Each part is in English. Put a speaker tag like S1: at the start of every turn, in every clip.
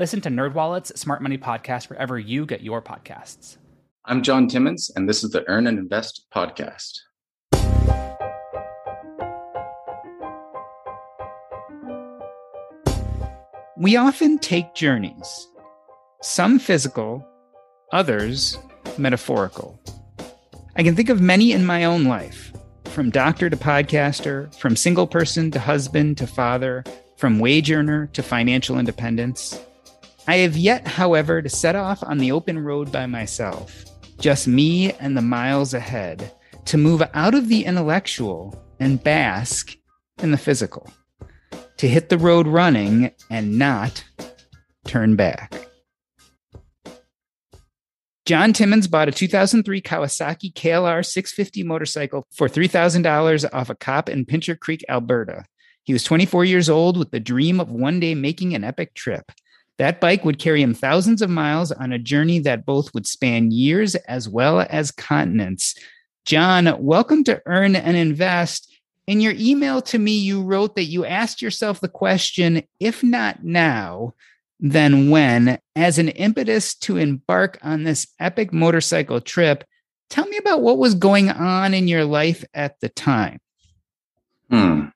S1: Listen to NerdWallet's Smart Money Podcast wherever you get your podcasts.
S2: I'm John Timmons, and this is the Earn and Invest podcast.
S3: We often take journeys, some physical, others metaphorical. I can think of many in my own life, from doctor to podcaster, from single person to husband to father, from wage earner to financial independence. I have yet, however, to set off on the open road by myself, just me and the miles ahead, to move out of the intellectual and bask in the physical, to hit the road running and not turn back. John Timmons bought a 2003 Kawasaki KLR 650 motorcycle for $3,000 off a cop in Pincher Creek, Alberta. He was 24 years old with the dream of one day making an epic trip. That bike would carry him thousands of miles on a journey that both would span years as well as continents. John, welcome to Earn and Invest. In your email to me, you wrote that you asked yourself the question if not now, then when, as an impetus to embark on this epic motorcycle trip. Tell me about what was going on in your life at the time.
S2: Hmm.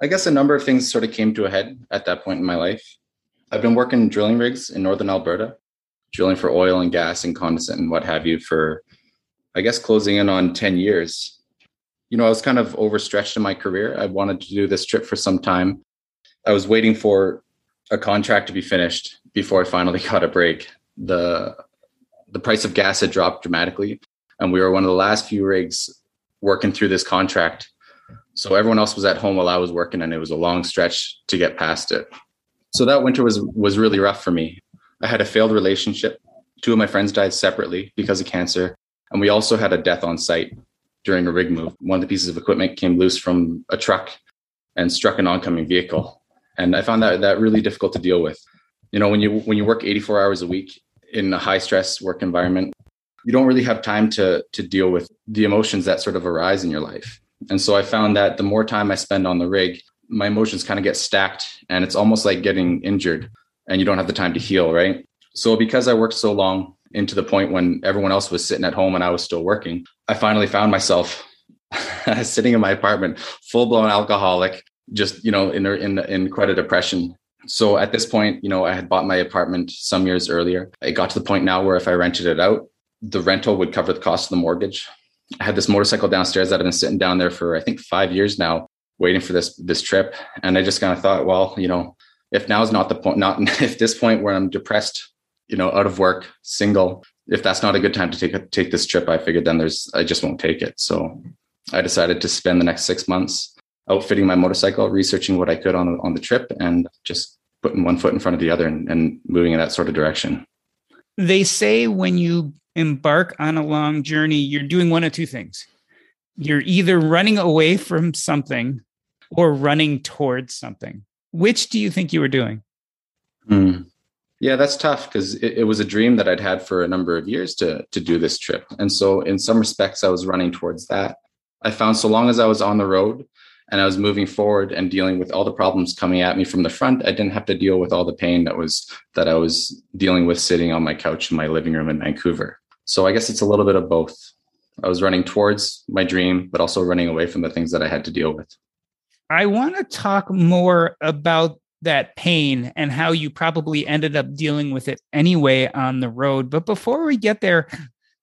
S2: I guess a number of things sort of came to a head at that point in my life. I've been working drilling rigs in northern Alberta, drilling for oil and gas and condensate and what have you for, I guess, closing in on 10 years. You know, I was kind of overstretched in my career. I wanted to do this trip for some time. I was waiting for a contract to be finished before I finally got a break. The the price of gas had dropped dramatically, and we were one of the last few rigs working through this contract. So everyone else was at home while I was working, and it was a long stretch to get past it. So that winter was was really rough for me. I had a failed relationship. Two of my friends died separately because of cancer, and we also had a death on site during a rig move. One of the pieces of equipment came loose from a truck and struck an oncoming vehicle, and I found that that really difficult to deal with. You know, when you when you work 84 hours a week in a high stress work environment, you don't really have time to to deal with the emotions that sort of arise in your life. And so I found that the more time I spend on the rig, my emotions kind of get stacked and it's almost like getting injured and you don't have the time to heal, right? So because I worked so long into the point when everyone else was sitting at home and I was still working, I finally found myself sitting in my apartment, full blown alcoholic, just, you know, in, in, in quite a depression. So at this point, you know, I had bought my apartment some years earlier. It got to the point now where if I rented it out, the rental would cover the cost of the mortgage. I had this motorcycle downstairs that I've been sitting down there for I think five years now waiting for this this trip. And i just kind of thought well you know if now's not the point not if this point where i'm depressed you know out of work single if that's not a good time to take a, take this trip i figured then there's i just won't take it. So i decided to spend the next six months outfitting my motorcycle researching what i could on on the trip and just putting one foot in front of the other and, and moving in that sort of direction.
S3: They say when you embark on a long journey you're doing one of two things. You're either running away from something or running towards something. Which do you think you were doing?
S2: Mm. Yeah, that's tough because it, it, was a dream that I'd had for a number of years to to do this trip, and so in some respects, I was running towards that. I found so long as I was on the road and I was moving forward and dealing with all the problems coming at me from the front, I didn't have to deal with all the pain that was that I was dealing with sitting on my couch in my living room in Vancouver. So I guess it's a little bit of both. I was running towards my dream, but also running away from the things that I had to deal with.
S3: I want to talk more about that pain and how you probably ended up dealing with it anyway on the road. But before we get there,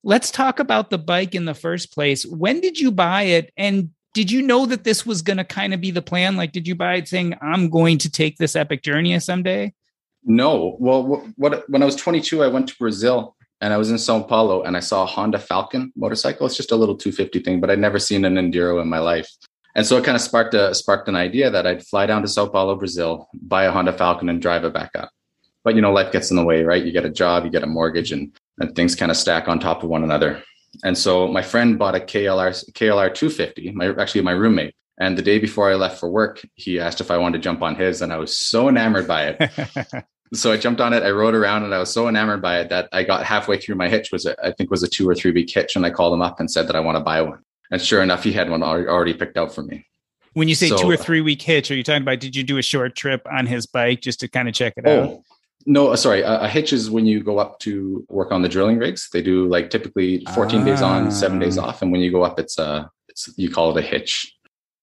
S3: let's talk about the bike in the first place. When did you buy it? And did you know that this was going to kind of be the plan? Like, did you buy it saying, I'm going to take this epic journey someday?
S2: No. Well, what, when I was 22, I went to Brazil and I was in Sao Paulo and I saw a Honda Falcon motorcycle. It's just a little 250 thing, but I'd never seen an enduro in my life. And so it kind of sparked a sparked an idea that I'd fly down to Sao Paulo, Brazil, buy a Honda Falcon and drive it back up. But you know, life gets in the way, right? You get a job, you get a mortgage, and and things kind of stack on top of one another. And so my friend bought a KLR KLR 250, my actually my roommate. And the day before I left for work, he asked if I wanted to jump on his, and I was so enamored by it. so I jumped on it. I rode around, and I was so enamored by it that I got halfway through my hitch. Was a, I think was a two or three week hitch, and I called him up and said that I want to buy one. And sure enough, he had one already picked out for me.
S3: When you say so, two or three week hitch, are you talking about did you do a short trip on his bike just to kind of check it oh, out?
S2: No, uh, sorry. A, a, hitch is when you go up to work on the drilling rigs. They do like typically 14 ah. days on, seven days ah. off. And when you go up, it's uh it's you call it a hitch.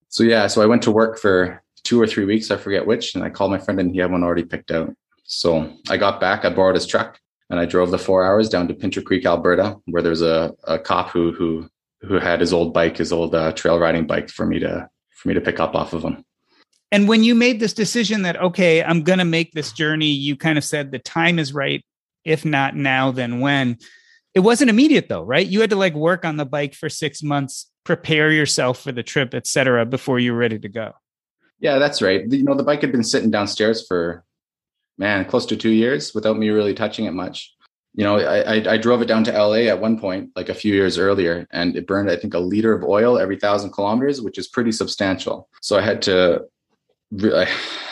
S2: So yeah, so I went to work for two or three weeks, I forget which, and I called my friend and he had one already picked out. So I got back, I borrowed his truck and I drove the four hours down to Pincher Creek, Alberta, where there's a, a cop who who who had his old bike, his old uh, trail riding bike for me to for me to pick up off of him.
S3: And when you made this decision that okay, I'm going to make this journey, you kind of said the time is right. If not now, then when? It wasn't immediate though, right? You had to like work on the bike for six months, prepare yourself for the trip, etc., before you were ready to go.
S2: Yeah, that's right. You know, the bike had been sitting downstairs for man close to two years without me really touching it much you know, I, I drove it down to LA at one point, like a few years earlier, and it burned, I think, a liter of oil every thousand kilometers, which is pretty substantial. So I had to, I,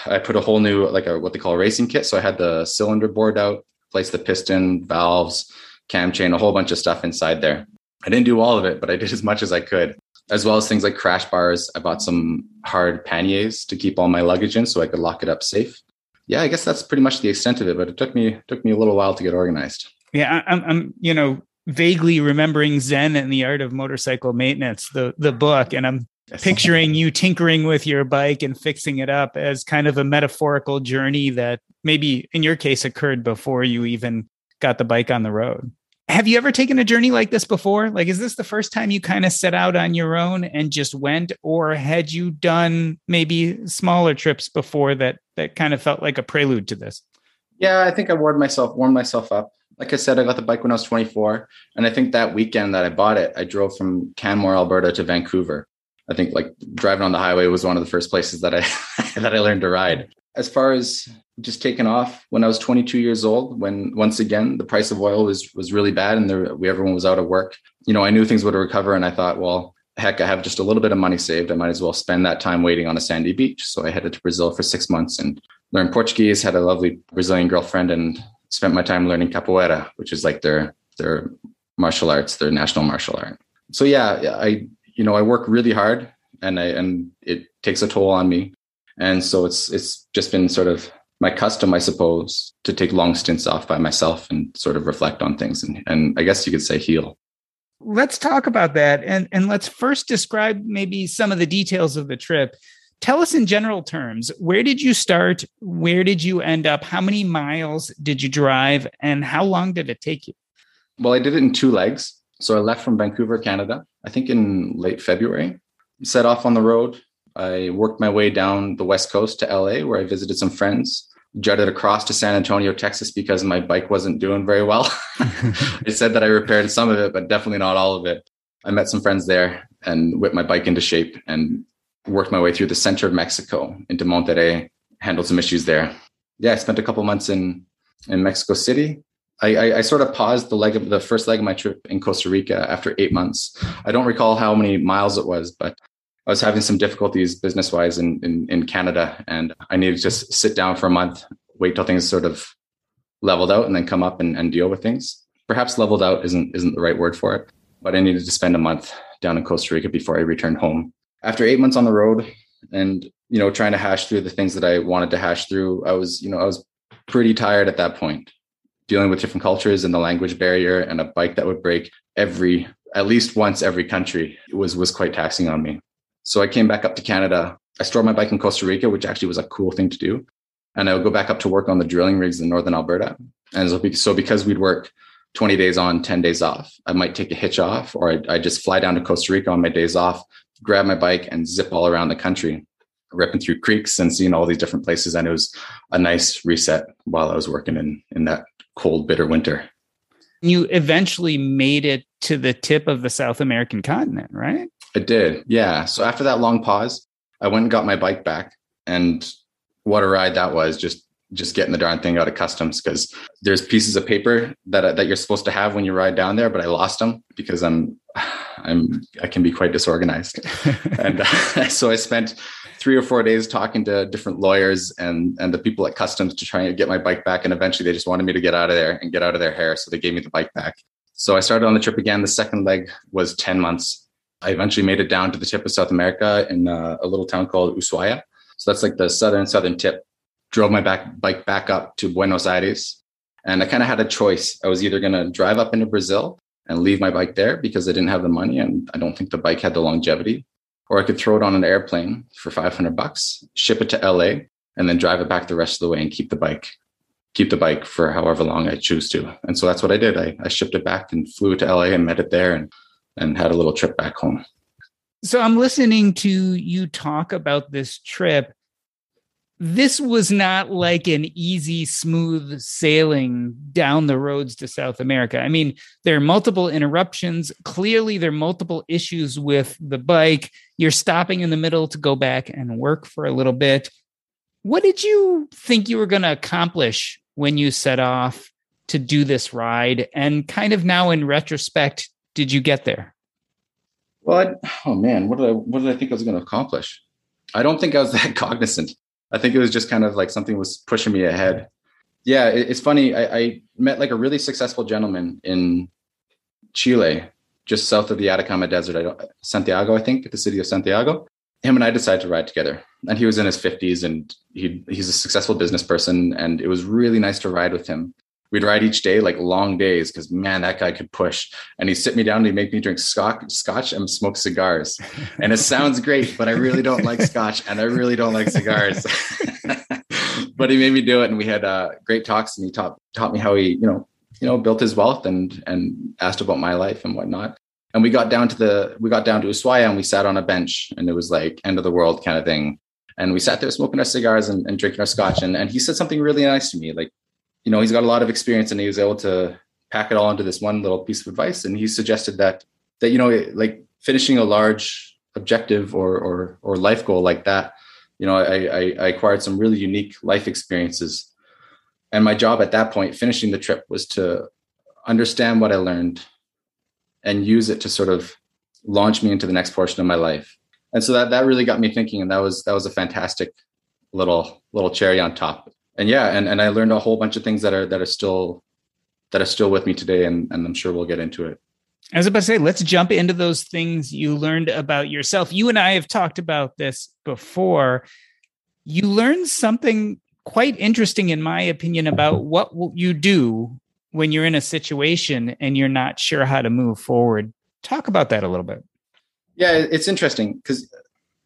S2: I put a whole new, like a what they call a racing kit. So I had the cylinder bored out, placed the piston, valves, cam chain, a whole bunch of stuff inside there. I didn't do all of it, but I did as much as I could, as well as things like crash bars. I bought some hard panniers to keep all my luggage in so I could lock it up safe yeah, I guess that's pretty much the extent of it. But it took me took me a little while to get organized.
S3: Yeah, I'm, I'm you know vaguely remembering Zen and the Art of Motorcycle Maintenance, the the book, and I'm picturing you tinkering with your bike and fixing it up as kind of a metaphorical journey that maybe in your case occurred before you even got the bike on the road. Have you ever taken a journey like this before? Like, is this the first time you kind of set out on your own and just went, or had you done maybe smaller trips before that that kind of felt like a prelude to this?
S2: Yeah, I think I warmed myself warmed myself up. Like I said, I got the bike when I was 24, and I think that weekend that I bought it, I drove from Canmore, Alberta, to Vancouver. I think like driving on the highway was one of the first places that I that I learned to ride. As far as just taken off when I was 22 years old. When once again the price of oil was was really bad and there, we, everyone was out of work. You know, I knew things would recover, and I thought, well, heck, I have just a little bit of money saved. I might as well spend that time waiting on a sandy beach. So I headed to Brazil for six months and learned Portuguese. Had a lovely Brazilian girlfriend, and spent my time learning capoeira, which is like their their martial arts, their national martial art. So yeah, I you know I work really hard, and I and it takes a toll on me. And so it's it's just been sort of my custom, I suppose, to take long stints off by myself and sort of reflect on things and, and I guess you could say heal.
S3: Let's talk about that. And, and let's first describe maybe some of the details of the trip. Tell us in general terms where did you start? Where did you end up? How many miles did you drive? And how long did it take you?
S2: Well, I did it in two legs. So I left from Vancouver, Canada, I think in late February, set off on the road, I worked my way down the West Coast to LA, where I visited some friends. Jutted across to San Antonio, Texas, because my bike wasn't doing very well. I said that I repaired some of it, but definitely not all of it. I met some friends there and whipped my bike into shape and worked my way through the center of Mexico into Monterrey, handled some issues there. Yeah, I spent a couple months in in Mexico City. I, I, I, sort of paused the leg of the first leg of my trip in Costa Rica after eight months. I don't recall how many miles it was, but I was having some difficulties business wise in, in, in Canada, and I needed to just sit down for a month, wait till things sort of leveled out, and then come up and, and deal with things. Perhaps leveled out isn't isn't the right word for it, but I needed to spend a month down in Costa Rica before I returned home. After eight months on the road, and you know trying to hash through the things that I wanted to hash through, I was you know I was pretty tired at that point, dealing with different cultures and the language barrier, and a bike that would break every at least once every country was was quite taxing on me. So I came back up to Canada. I stored my bike in Costa Rica, which actually was a cool thing to do. and I would go back up to work on the drilling rigs in northern Alberta. And so, because we'd work 20 days on, 10 days off, I might take a hitch off, or I I just fly down to Costa Rica on my days off, grab my bike, and zip all around the country, ripping through creeks and seeing all these different places. And it was a nice reset while I was working in in that cold, bitter winter.
S3: You eventually made it to the tip of the South American continent, right?
S2: I did. Yeah. So after that long pause, I went and got my bike back. And what a ride that was just just getting the darn thing out of customs because there's pieces of paper that that you're supposed to have when you ride down there, but I lost them because I'm I'm I can be quite disorganized, and uh, so I spent three or four days talking to different lawyers and and the people at customs to try and get my bike back, and eventually they just wanted me to get out of there and get out of their hair, so they gave me the bike back. So I started on the trip again. The second leg was ten months. I eventually made it down to the tip of South America in uh, a little town called Ushuaia. So that's like the southern southern tip drove my back bike back up to Buenos Aires. And I kind of had a choice. I was either going to drive up into Brazil and leave my bike there because I didn't have the money and I don't think the bike had the longevity, or I could throw it on an airplane for 500 bucks, ship it to LA, and then drive it back the rest of the way and keep the bike, keep the bike for however long I choose to. And so that's what I did. I, I shipped it back and flew to LA and met it there and, and had a little trip back home.
S3: So I'm listening to you talk about this trip this was not like an easy, smooth sailing down the roads to South America. I mean, there are multiple interruptions. Clearly, there are multiple issues with the bike. You're stopping in the middle to go back and work for a little bit. What did you think you were going to accomplish when you set off to do this ride? And kind of now, in retrospect, did you get there?
S2: Well, I, oh man, what did I what did I think I was going to accomplish? I don't think I was that cognizant I think it was just kind of like something was pushing me ahead. Yeah, it, it's funny. I, I, met like a really successful gentleman in Chile, just south of the Atacama Desert. Santiago, I think, the city of Santiago. Him and I decided to ride together, and he was in his fifties, and he he's a successful business person, and it was really nice to ride with him we'd ride each day like long days because man that guy could push. And he'd sit me down and he'd make me drink scotch, scotch and smoke cigars. And it sounds great but i really don't like scotch and i really don't like cigars. But he made me do it and we had uh, great talks and he taught taught me how he you know you know built his wealth and and asked about my life and whatnot. And we got down to the we got down to Ushuaia and we sat on a bench and it was like end of the world kind of thing. And we sat there smoking our cigars and, and drinking our scotch and, and he said something really nice to me like you know, he's got a lot of experience and he was able to pack it all into this one little piece of advice. And he suggested that, that, you know, like finishing a large objective or, or, or life goal like that, you know, I, I, I acquired some really unique life experiences. And my job at that point, finishing the trip was to understand what I learned and use it to sort of launch me into the next portion of my life. And so that, that really got me thinking. And that was, that was a fantastic little, little cherry on top and yeah, and, and I learned a whole bunch of things that are that are still that are still with me today, and, and I'm sure we'll get into it.
S3: I was about to say, let's jump into those things you learned about yourself. You and I have talked about this before. You learned something quite interesting, in my opinion, about mm-hmm. what you do when you're in a situation and you're not sure how to move forward. Talk about that a little bit.
S2: Yeah, it's interesting because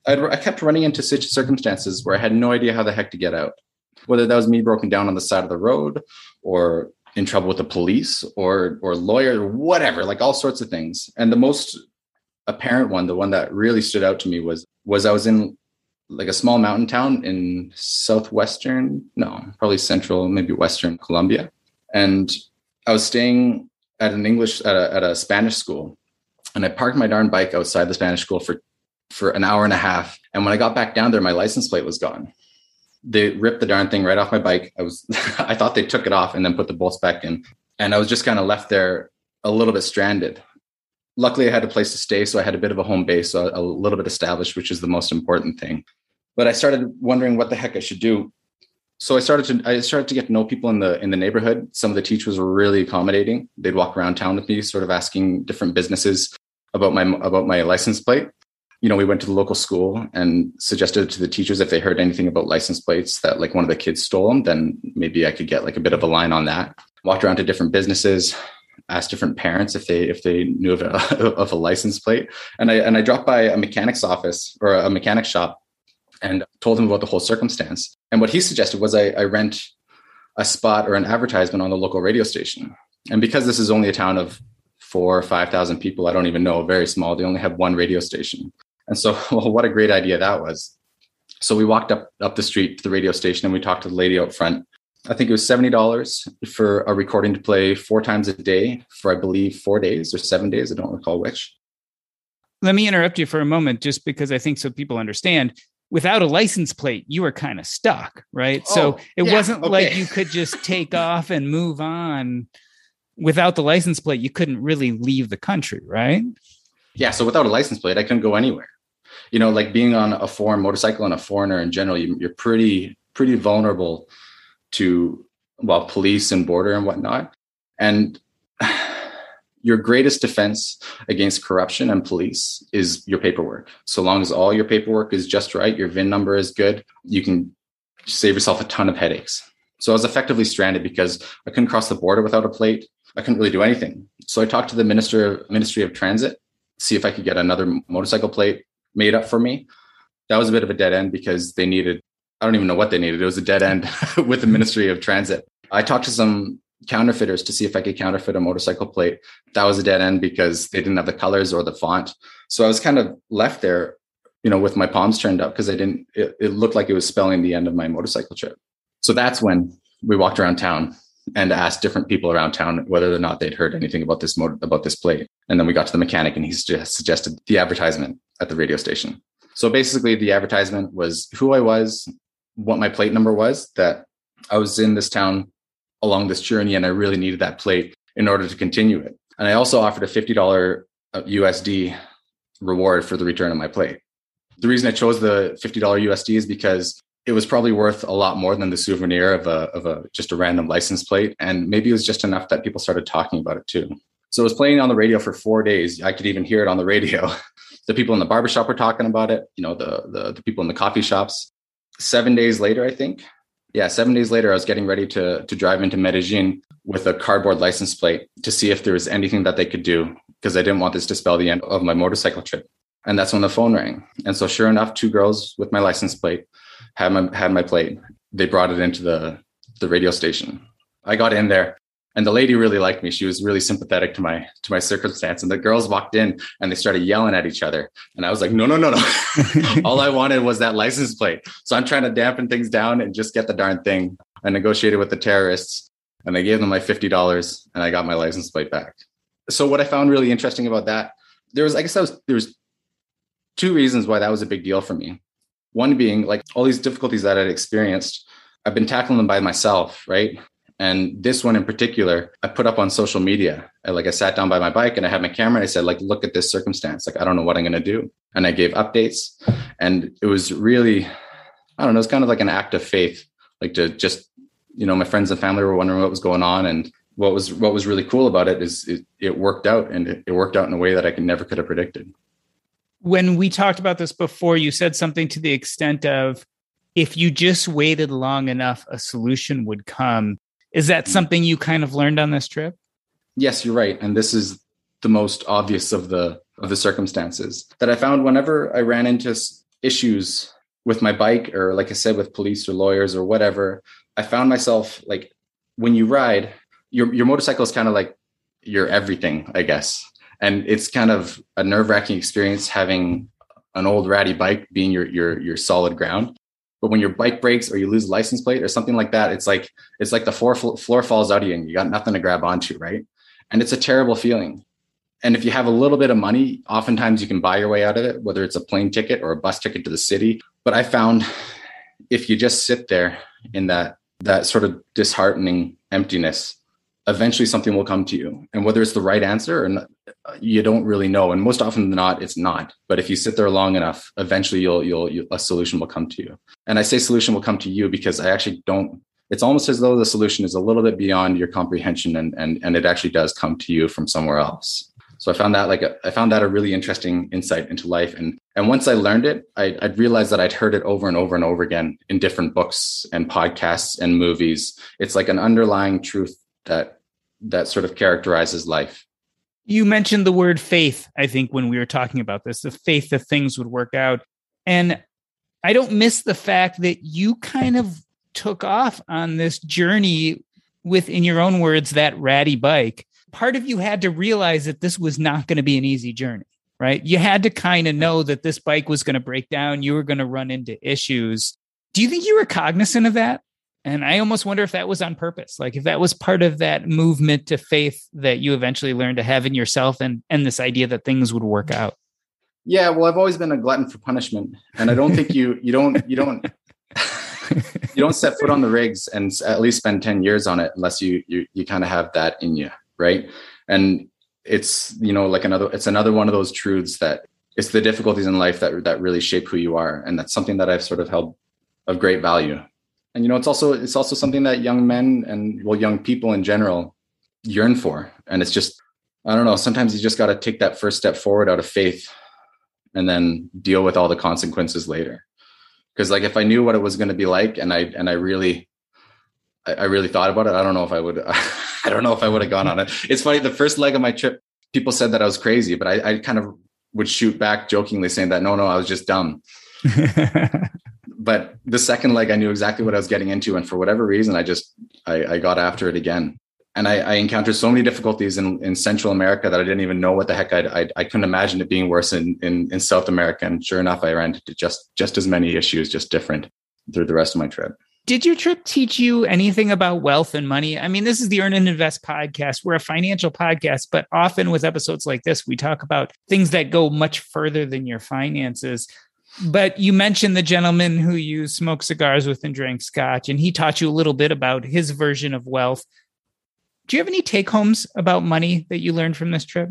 S2: I kept running into such circumstances where I had no idea how the heck to get out whether that was me broken down on the side of the road or in trouble with the police or or lawyer or whatever like all sorts of things. And the most apparent one the one that really stood out to me was was i was in like a small mountain town in southwestern no probably central maybe western colombia. And i was staying at an english at a, at a spanish school. And i parked my darn bike outside the spanish school for for an hour and a half. And when i got back down there my license plate was gone they ripped the darn thing right off my bike. I was, I thought they took it off and then put the bolts back in. And I was just kind of left there a little bit stranded. Luckily, I had a place to stay. So I had a bit of a home base, so a little bit established, which is the most important thing. But I started wondering what the heck I should do. So I started to I started to get to know people in the in the neighborhood. Some of the teachers were really accommodating. They'd walk around town with me, sort of asking different businesses about my about my license plate you know, we went to the local school and suggested to the teachers if they heard anything about license plates that like one of the kids stole them, then maybe I could get like a bit of a line on that. Walked around to different businesses, asked different parents if they if they knew of a, of a license plate, and I and I dropped by a mechanic's office or a mechanic shop and told him about the whole circumstance. And what he suggested was I, I rent a spot or an advertisement on the local radio station. And because this is only a town of four or 5,000 people, I don't even know, very small, they only have one radio station. And so, well, what a great idea that was. So we walked up up the street to the radio station and we talked to the lady out front. I think it was seventy dollars for a recording to play four times a day for I believe four days or seven days. I don't recall which.
S3: Let me interrupt you for a moment, just because I think so people understand. Without a license plate, you were kind of stuck, right?
S2: Oh,
S3: so it
S2: yeah,
S3: wasn't
S2: okay.
S3: like you could just take off and move on. Without the license plate, you couldn't really leave the country, right?
S2: Yeah. So without a license plate, I couldn't go anywhere. You know, like being on a foreign motorcycle and a foreigner in general, you, you're pretty pretty vulnerable to well police and border and whatnot. And your greatest defense against corruption and police is your paperwork. So long as all your paperwork is just right, your VIN number is good, you can save yourself a ton of headaches. So I was effectively stranded because I couldn't cross the border without a plate. I couldn't really do anything. So I talked to the minister Ministry of Transit, see if I could get another motorcycle plate made up for me. That was a bit of a dead end because they needed I don't even know what they needed. It was a dead end with the Ministry of Transit. I talked to some counterfeiters to see if I could counterfeit a motorcycle plate. That was a dead end because they didn't have the colors or the font. So I was kind of left there, you know, with my palms turned up because I didn't, it, it looked like it was spelling the end of my motorcycle trip. So that's when we walked around town and asked different people around town whether or not they'd heard anything about this motor, about this plate. And then we got to the mechanic and he just suggested the advertisement at the radio station. So basically the advertisement was who I was, what my plate number was, that I was in this town along this journey and I really needed that plate in order to continue it. And I also offered a $50 USD uh, reward for the return of my plate. The reason I chose the $50 USD is because it was probably worth a lot more than the souvenir of a of a just a random license plate and maybe it was just enough that people started talking about it too. So it was playing on the radio for 4 days. I could even hear it on the radio. the people in the barbershop were talking about it, you know, the the, the people in the coffee shops. 7 days later, I think, yeah, seven days later, I was getting ready to to drive into Medellin with a cardboard license plate to see if there was anything that they could do because I didn't want this to spell the end of my motorcycle trip. And that's when the phone rang. And so, sure enough, two girls with my license plate had my had my plate. They brought it into the the radio station. I got in there, and the lady really liked me. She was really sympathetic to my to my circumstance. And the girls walked in and they started yelling at each other. And I was like, no, no, no, no. All I wanted was that license plate. So I'm trying to dampen things down and just get the darn thing. I negotiated with the terrorists and I gave them my $50 and I got my license plate back. So what I found really interesting about that, there was, I guess that was, there was two reasons why that was a big deal for me. One being like all these difficulties that I'd experienced, I've been tackling them by myself, right? And this one in particular, I put up on social media. I, like I sat down by my bike and I had my camera and I said, like, look at this circumstance. Like, I don't know what I'm going to do. And I gave updates. And it was really, I don't know, it's kind of like an act of faith, like to just, you know, my friends and family were wondering what was going on. And what was, what was really cool about it is it, it worked out and it, it worked out in a way that I could never could have predicted.
S3: When we talked about this before, you said something to the extent of if you just waited long enough, a solution would come. Is that something you kind of learned on this trip?
S2: Yes, you're right. And this is the most obvious of the of the circumstances that I found whenever I ran into issues with my bike or like I said with police or lawyers or whatever, I found myself like when you ride, your your motorcycle is kind of like your everything, I guess. And it's kind of a nerve-wracking experience having an old ratty bike being your your your solid ground. But when your bike breaks or you lose a license plate or something like that, it's like it's like the floor floor falls out of you and you got nothing to grab onto, right? And it's a terrible feeling. And if you have a little bit of money, oftentimes you can buy your way out of it, whether it's a plane ticket or a bus ticket to the city. But I found if you just sit there in that that sort of disheartening emptiness, eventually something will come to you. And whether it's the right answer or not, you don't really know. And most often than not, it's not. But if you sit there long enough, eventually you'll, you'll, you, a solution will come to you. And I say solution will come to you because I actually don't, it's almost as though the solution is a little bit beyond your comprehension and, and, and it actually does come to you from somewhere else. So I found that like a, I found that a really interesting insight into life. And, and once I learned it, I, I'd realized that I'd heard it over and over and over again in different books and podcasts and movies. It's like an underlying truth that, that sort of characterizes life.
S3: You mentioned the word faith, I think, when we were talking about this, the faith that things would work out. And I don't miss the fact that you kind of took off on this journey with, in your own words, that ratty bike. Part of you had to realize that this was not going to be an easy journey, right? You had to kind of know that this bike was going to break down. You were going to run into issues. Do you think you were cognizant of that? And I almost wonder if that was on purpose, like if that was part of that movement to faith that you eventually learned to have in yourself and, and this idea that things would work out.
S2: Yeah, well, I've always been a glutton for punishment, and I don't think you you don't you don't you don't set foot on the rigs and at least spend 10 years on it unless you you you kind of have that in you, right? And it's you know like another it's another one of those truths that it's the difficulties in life that that really shape who you are and that's something that I've sort of held of great value and you know it's also it's also something that young men and well young people in general yearn for. And it's just i don't know sometimes you just got to take that first step forward out of faith and then deal with all the consequences later. Because like if i knew what it was going to be like and i and i really I, I really thought about it i don't know if i would i don't know if i would have gone on it. It's funny the first leg of my trip people said that i was crazy but i, I kind of would shoot back jokingly saying that no no i was just dumb but the second leg, I knew exactly what I was getting into, and for whatever reason, I just I, I got after it again. And I, I, encountered so many difficulties in, in Central America that I didn't even know what the heck I'd, I'd I, couldn't imagine it being worse in, in in South America. And sure enough, I ran into just just as many issues, just different through the rest of my trip.
S3: Did your trip teach you anything about wealth and money? I mean, this is the Earn and Invest podcast. We're a financial podcast, but often with episodes like this, we talk about things that go much further than your finances. But you mentioned the gentleman who you smoked cigars with and drank scotch, and he taught you a little bit about his version of wealth. Do you have any take homes about money that you learned from this trip?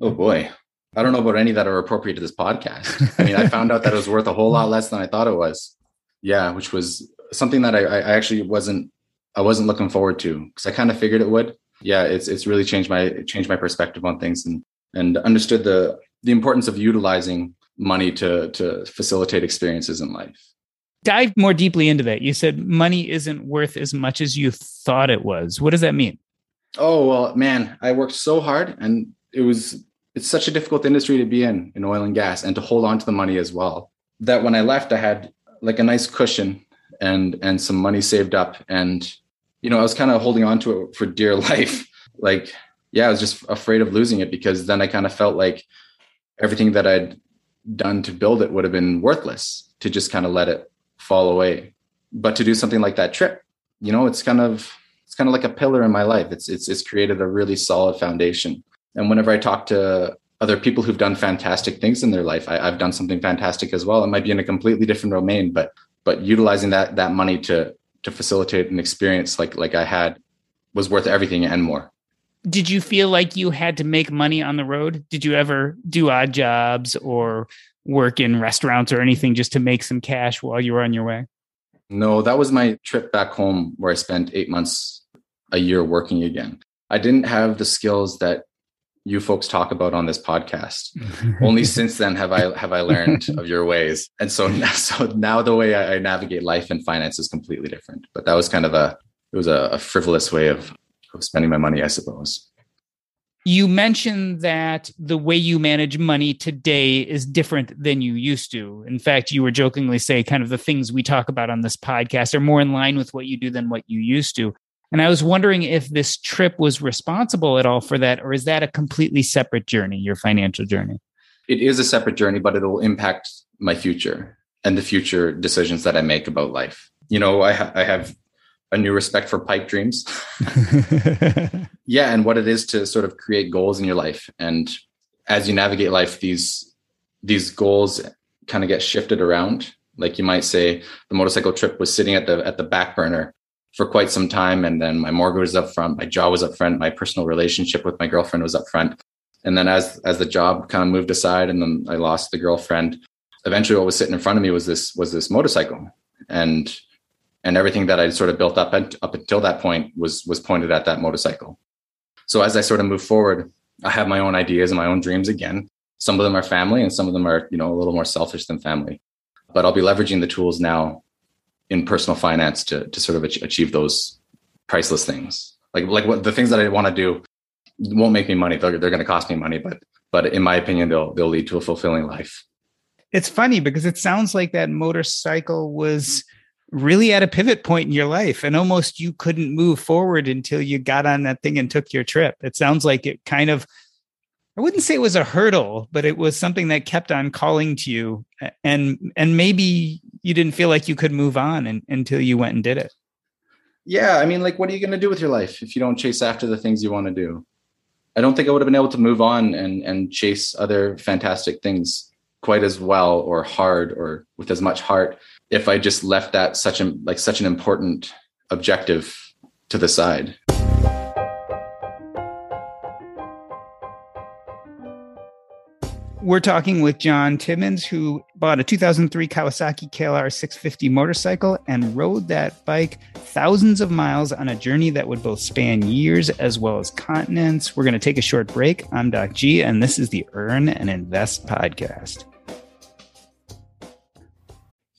S2: Oh boy. I don't know about any that are appropriate to this podcast. I mean, I found out that it was worth a whole lot less than I thought it was. Yeah, which was something that I, I actually wasn't I wasn't looking forward to because I kind of figured it would. Yeah, it's it's really changed my changed my perspective on things and and understood the the importance of utilizing money to to facilitate experiences in life.
S3: Dive more deeply into that. You said money isn't worth as much as you thought it was. What does that mean?
S2: Oh well man i worked so hard and it was it's such a difficult industry to be in in oil and gas and to hold on to the money as well that when i left i had like a nice cushion and and some money saved up and you know i was kind of holding on to it for dear life. Like yeah i was just afraid of losing it because then i kind of felt like everything that i'd done to build it would have been worthless to just kind of let it fall away. But to do something like that trip, you know, it's kind of it's kind of like a pillar in my life. It's it's it's created a really solid foundation. And whenever I talk to other people who've done fantastic things in their life, I, I've done something fantastic as well. It might be in a completely different domain, but but utilizing that that money to to facilitate an experience like like I had was worth everything and more
S3: did you feel like you had to make money on the road? Did you ever do odd jobs or work in restaurants or anything just to make some cash while you were on your way?
S2: No, that was my trip back home where I spent eight months a year working again. I didn't have the skills that you folks talk about on this podcast. Only since then have I have I learned of your ways, and so so now the way I, navigate life and finance is completely different. But that was kind of a it was a, a frivolous way of of spending my money, I suppose.
S3: You mentioned that the way you manage money today is different than you used to. In fact, you were jokingly say kind of the things we talk about on this podcast are more in line with what you do than what you used to. And I was wondering if this trip was responsible at all for that, or is that a completely separate journey, your financial journey?
S2: It is a separate journey, but it'll impact my future and the future decisions that I make about life. You know, I, ha- I have a new respect for pipe dreams. yeah, and what it is to sort of create goals in your life. And as you navigate life, these these goals kind of get shifted around. Like you might say, the motorcycle trip was sitting at the at the back burner for quite some time, and then my mortgage was up front, my job was up front, my personal relationship with my girlfriend was up front. And then as as the job kind of moved aside, and then I lost the girlfriend. Eventually, what was sitting in front of me was this was this motorcycle, and and everything that I'd sort of built up up until that point was was pointed at that motorcycle. So as I sort of move forward, I have my own ideas and my own dreams again. Some of them are family, and some of them are you know a little more selfish than family. But I'll be leveraging the tools now in personal finance to to sort of achieve those priceless things. Like like what the things that I want to do won't make me money. They're, they're going to cost me money, but but in my opinion, they'll they'll lead to a fulfilling life
S3: it's funny because it sounds like that motorcycle was really at a pivot point in your life and almost you couldn't move forward until you got on that thing and took your trip. It sounds like it kind of I wouldn't say it was a hurdle, but it was something that kept on calling to you and and maybe you didn't feel like you could move on and, until you went and did it.
S2: Yeah, I mean like what are you going to do with your life if you don't chase after the things you want to do? I don't think I would have been able to move on and and chase other fantastic things quite as well or hard or with as much heart if I just left that such a like such an important objective to the side.
S3: We're talking with John Timmons, who bought a 2003 Kawasaki KLR 650 motorcycle and rode that bike thousands of miles on a journey that would both span years as well as continents. We're going to take a short break. I'm Doc G, and this is the Earn and Invest podcast.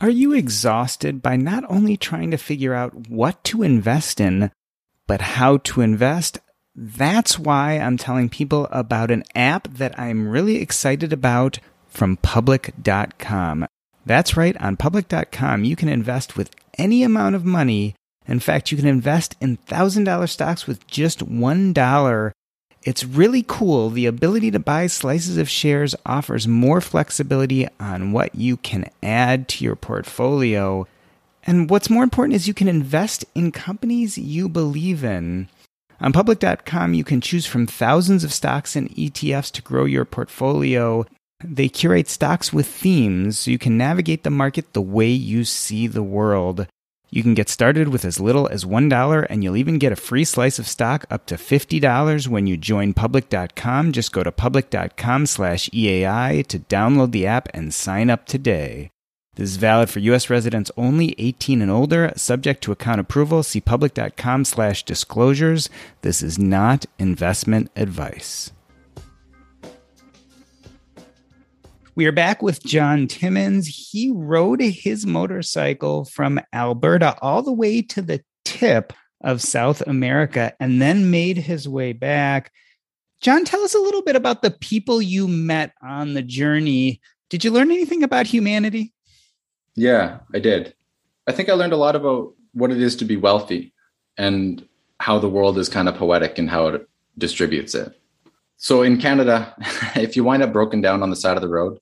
S3: Are you exhausted by not only trying to figure out what to invest in, but how to invest? That's why I'm telling people about an app that I'm really excited about from public.com. That's right, on public.com, you can invest with any amount of money. In fact, you can invest in $1,000 stocks with just $1 it's really cool. The ability to buy slices of shares offers more flexibility on what you can add to your portfolio. And what's more important is you can invest in companies you believe in. On public.com, you can choose from thousands of stocks and ETFs to grow your portfolio. They curate stocks with themes so you can navigate the market the way you see the world. You can get started with as little as $1 and you'll even get a free slice of stock up to $50 when you join public.com. Just go to public.com slash EAI to download the app and sign up today. This is valid for U.S. residents only, 18 and older, subject to account approval. See public.com slash disclosures. This is not investment advice. We are back with John Timmons. He rode his motorcycle from Alberta all the way to the tip of South America and then made his way back. John, tell us a little bit about the people you met on the journey. Did you learn anything about humanity?
S2: Yeah, I did. I think I learned a lot about what it is to be wealthy and how the world is kind of poetic and how it distributes it. So in Canada, if you wind up broken down on the side of the road,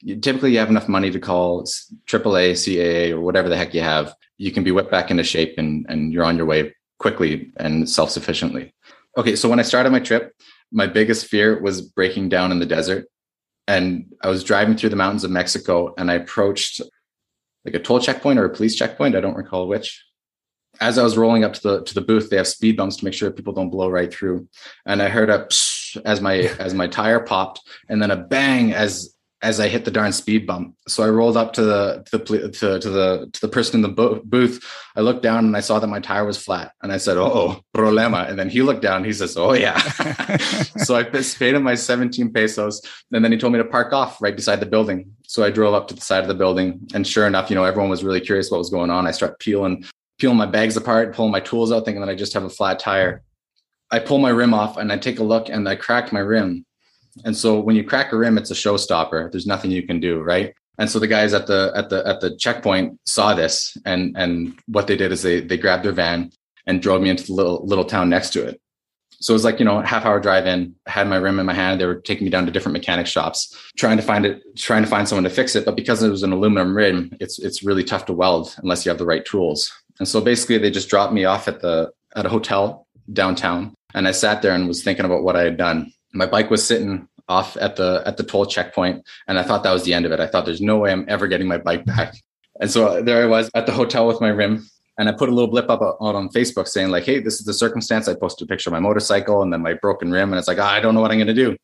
S2: you, typically you have enough money to call AAA, CAA, or whatever the heck you have. You can be whipped back into shape and, and you're on your way quickly and self sufficiently. Okay, so when I started my trip, my biggest fear was breaking down in the desert. And I was driving through the mountains of Mexico and I approached like a toll checkpoint or a police checkpoint. I don't recall which. As I was rolling up to the to the booth, they have speed bumps to make sure people don't blow right through. And I heard a as my as my tire popped, and then a bang as as I hit the darn speed bump. So I rolled up to the to the to, to the to the person in the bo- booth. I looked down and I saw that my tire was flat, and I said, "Oh, problema." And then he looked down. he says, "Oh yeah." so I paid him my 17 pesos, and then he told me to park off right beside the building. So I drove up to the side of the building, and sure enough, you know, everyone was really curious what was going on. I start peeling peeling my bags apart, pulling my tools out, thinking that I just have a flat tire. I pull my rim off and I take a look and I crack my rim. And so when you crack a rim, it's a showstopper. There's nothing you can do, right? And so the guys at the at the at the checkpoint saw this, and and what they did is they they grabbed their van and drove me into the little little town next to it. So it was like you know half hour drive in. Had my rim in my hand. They were taking me down to different mechanic shops, trying to find it, trying to find someone to fix it. But because it was an aluminum rim, it's it's really tough to weld unless you have the right tools. And so basically, they just dropped me off at the at a hotel downtown, and I sat there and was thinking about what I had done. My bike was sitting off at the at the toll checkpoint and i thought that was the end of it. I thought there's no way i'm ever getting my bike back. And so uh, there i was at the hotel with my rim and i put a little blip up uh, out on facebook saying like hey this is the circumstance. I posted a picture of my motorcycle and then my broken rim and it's like oh, i don't know what i'm going to do.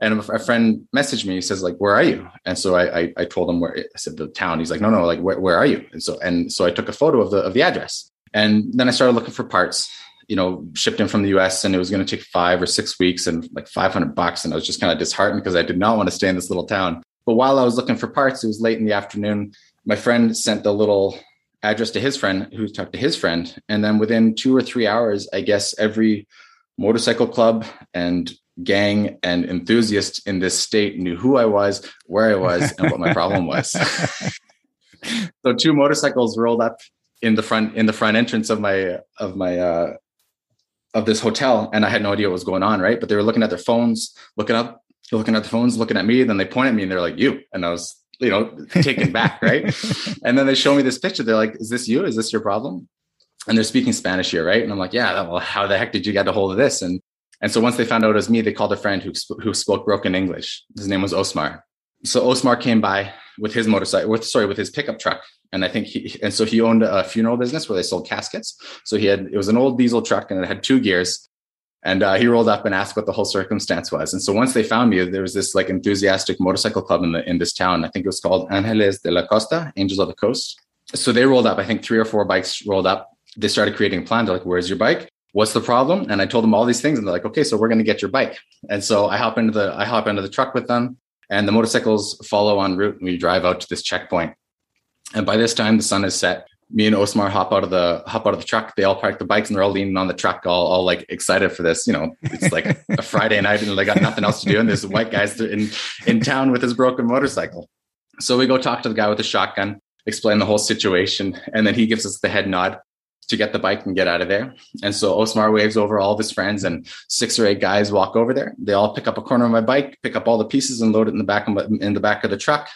S2: And a friend messaged me he says like where are you? And so I, I, I told him where i said the town. He's like no no like where, where are you? And so and so i took a photo of the of the address. And then i started looking for parts you know, shipped in from the US and it was going to take five or six weeks and like 500 bucks. And I was just kind of disheartened because I did not want to stay in this little town. But while I was looking for parts, it was late in the afternoon. My friend sent the little address to his friend who talked to his friend. And then within two or three hours, I guess every motorcycle club and gang and enthusiast in this state knew who I was, where I was, and what my problem was. so two motorcycles rolled up in the front in the front entrance of my of my uh, of this hotel and I had no idea what was going on, right? But they were looking at their phones, looking up, looking at the phones, looking at me. Then they point at me and they're like, you. And I was, you know, taken back, right? And then they show me this picture. They're like, is this you? Is this your problem? And they're speaking Spanish here, right? And I'm like, yeah, well, how the heck did you get a hold of this? And and so once they found out it was me, they called a friend who, who spoke broken English. His name was Osmar. So Osmar came by with his motorcycle, with sorry, with his pickup truck, and I think he and so he owned a funeral business where they sold caskets. So he had it was an old diesel truck and it had two gears. And uh, he rolled up and asked what the whole circumstance was. And so once they found me, there was this like enthusiastic motorcycle club in the in this town. I think it was called Angeles de la Costa, Angels of the Coast. So they rolled up. I think three or four bikes rolled up. They started creating a plan. They're like, "Where's your bike? What's the problem?" And I told them all these things, and they're like, "Okay, so we're going to get your bike." And so I hop into the I hop into the truck with them, and the motorcycles follow en route. And we drive out to this checkpoint. And by this time, the sun is set. Me and Osmar hop out of the hop out of the truck. They all park the bikes and they're all leaning on the truck, all, all like excited for this. You know, it's like a Friday night and they got nothing else to do. And this white guy's in in town with his broken motorcycle. So we go talk to the guy with the shotgun, explain the whole situation, and then he gives us the head nod to get the bike and get out of there. And so Osmar waves over all of his friends, and six or eight guys walk over there. They all pick up a corner of my bike, pick up all the pieces, and load it in the back of in the back of the truck.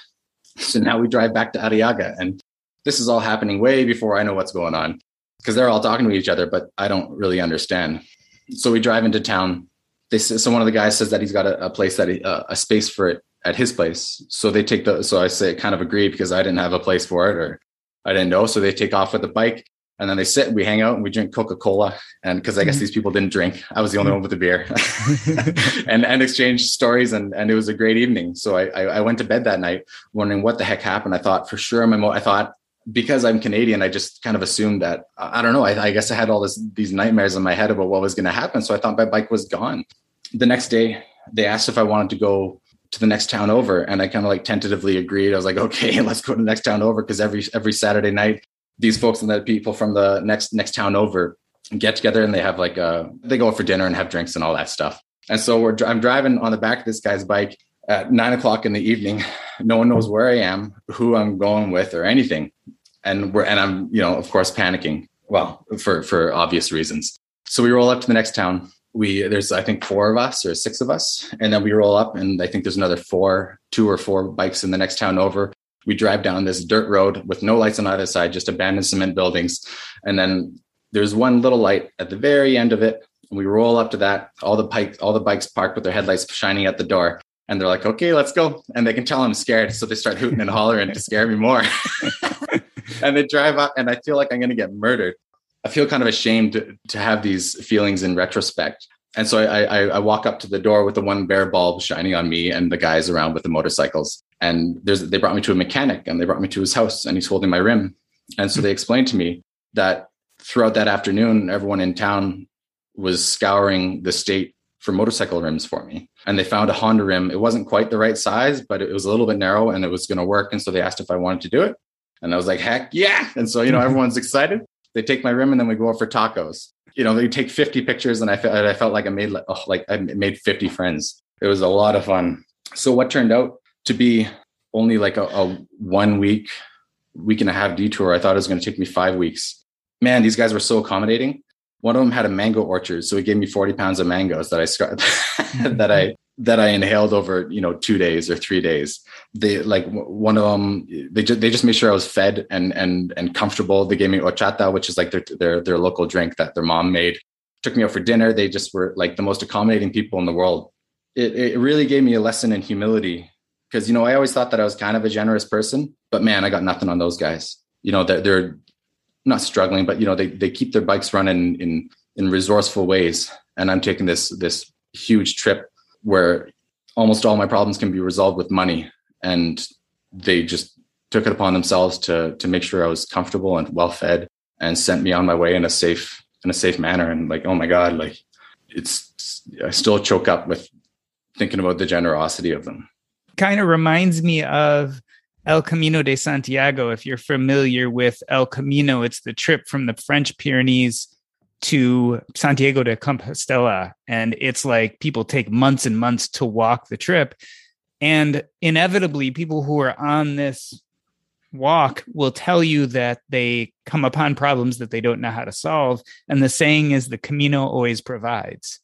S2: So now we drive back to Arriaga. And this is all happening way before I know what's going on because they're all talking to each other, but I don't really understand. So we drive into town. They so one of the guys says that he's got a, a place that he, uh, a space for it at his place. So they take the so I say kind of agree because I didn't have a place for it or I didn't know. So they take off with the bike and then they sit, and we hang out and we drink Coca-Cola. And because I guess mm-hmm. these people didn't drink, I was the only one with the beer and, and exchange stories. And, and it was a great evening. So I, I, I went to bed that night wondering what the heck happened. I thought for sure my, mo- I thought because I'm Canadian, I just kind of assumed that, I don't know. I, I guess I had all this, these nightmares in my head about what was going to happen. So I thought my bike was gone. The next day they asked if I wanted to go to the next town over and i kind of like tentatively agreed i was like okay let's go to the next town over because every every saturday night these folks and the people from the next next town over get together and they have like a they go for dinner and have drinks and all that stuff. And so we're I'm driving on the back of this guy's bike at nine o'clock in the evening. No one knows where I am, who I'm going with, or anything. And we're and I'm you know of course panicking. Well, for for obvious reasons. So we roll up to the next town. We there's I think four of us or six of us, and then we roll up, and I think there's another four, two or four bikes in the next town over we drive down this dirt road with no lights on either side, just abandoned cement buildings. And then there's one little light at the very end of it. And we roll up to that. All the bikes, all the bikes parked with their headlights shining at the door. And they're like, okay, let's go. And they can tell I'm scared. So they start hooting and hollering to scare me more. and they drive up and I feel like I'm going to get murdered. I feel kind of ashamed to, to have these feelings in retrospect. And so I, I, I walk up to the door with the one bare bulb shining on me and the guys around with the motorcycles and there's they brought me to a mechanic and they brought me to his house and he's holding my rim. And so they hmm. explained to me that throughout that afternoon everyone in town was scouring the state for motorcycle rims for me. And they found a honda rim. It wasn't quite the right size but it was a little bit narrow and it was going to work. And so they asked if i wanted to do it. And i was like heck yeah. And so you know hmm. everyone's excited. They take my rim and then we go out for tacos. You know, they take 50 pictures and I felt I felt like I made like, oh, like I made 50 friends. It was a lot of fun. So what turned out to be only like a, a one week, week and a half detour. I thought it was going to take me five weeks. Man, these guys were so accommodating. One of them had a mango orchard, so he gave me 40 pounds of mangoes that I mm-hmm. that I that I inhaled over, you know, two days or three days. They like one of them, they just, they just made sure I was fed and, and, and comfortable. They gave me horchata, which is like their, their, their local drink that their mom made, took me out for dinner. They just were like the most accommodating people in the world. It, it really gave me a lesson in humility because, you know, I always thought that I was kind of a generous person, but man, I got nothing on those guys. You know, they're, they're not struggling, but you know, they, they keep their bikes running in, in resourceful ways. And I'm taking this, this huge trip where almost all my problems can be resolved with money and they just took it upon themselves to to make sure I was comfortable and well fed and sent me on my way in a safe in a safe manner and like oh my god like it's I still choke up with thinking about the generosity of them
S3: kind of reminds me of El Camino de Santiago if you're familiar with El Camino it's the trip from the French Pyrenees to Santiago de Compostela. And it's like people take months and months to walk the trip. And inevitably, people who are on this walk will tell you that they come upon problems that they don't know how to solve. And the saying is the Camino always provides.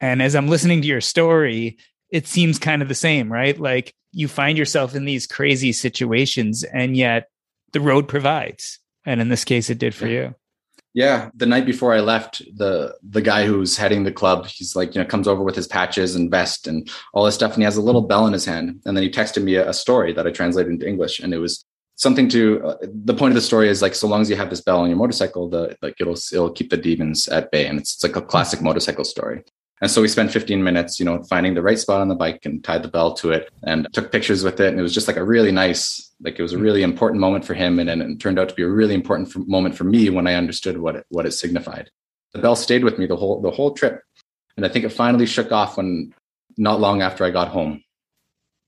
S3: And as I'm listening to your story, it seems kind of the same, right? Like you find yourself in these crazy situations, and yet the road provides. And in this case, it did for you.
S2: Yeah, the night before I left, the the guy who's heading the club, he's like, you know, comes over with his patches and vest and all this stuff, and he has a little bell in his hand. And then he texted me a, a story that I translated into English, and it was something to. Uh, the point of the story is like, so long as you have this bell on your motorcycle, the like it'll it'll keep the demons at bay, and it's, it's like a classic motorcycle story. And so we spent 15 minutes, you know, finding the right spot on the bike and tied the bell to it and took pictures with it. And it was just like a really nice, like it was a hmm. really important moment for him. And, and it turned out to be a really important for, moment for me when I understood what it, what it signified. The bell stayed with me the whole, the whole trip. And I think it finally shook off when not long after I got home.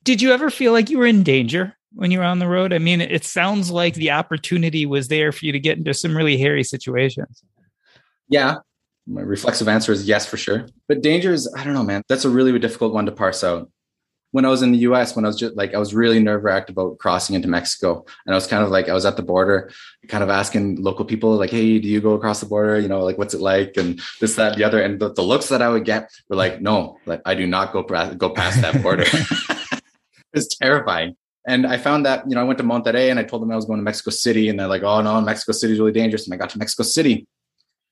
S3: Did you ever feel like you were in danger when you were on the road? I mean, it sounds like the opportunity was there for you to get into some really hairy situations.
S2: Yeah, my reflexive answer is yes for sure. But danger is i don't know man. That's a really difficult one to parse out. When i was in the us when i was just like i was really nerve wracked about crossing into mexico. And i was kind of like i was at the border kind of asking local people like hey do you go across the border? You know like what's it like? And this that the other. And the, the looks that i would get were like no like i do not go go past that border. It's terrifying. And I found that, you know, I went to Monterrey and I told them I was going to Mexico City. And they're like, oh, no, Mexico City is really dangerous. And I got to Mexico City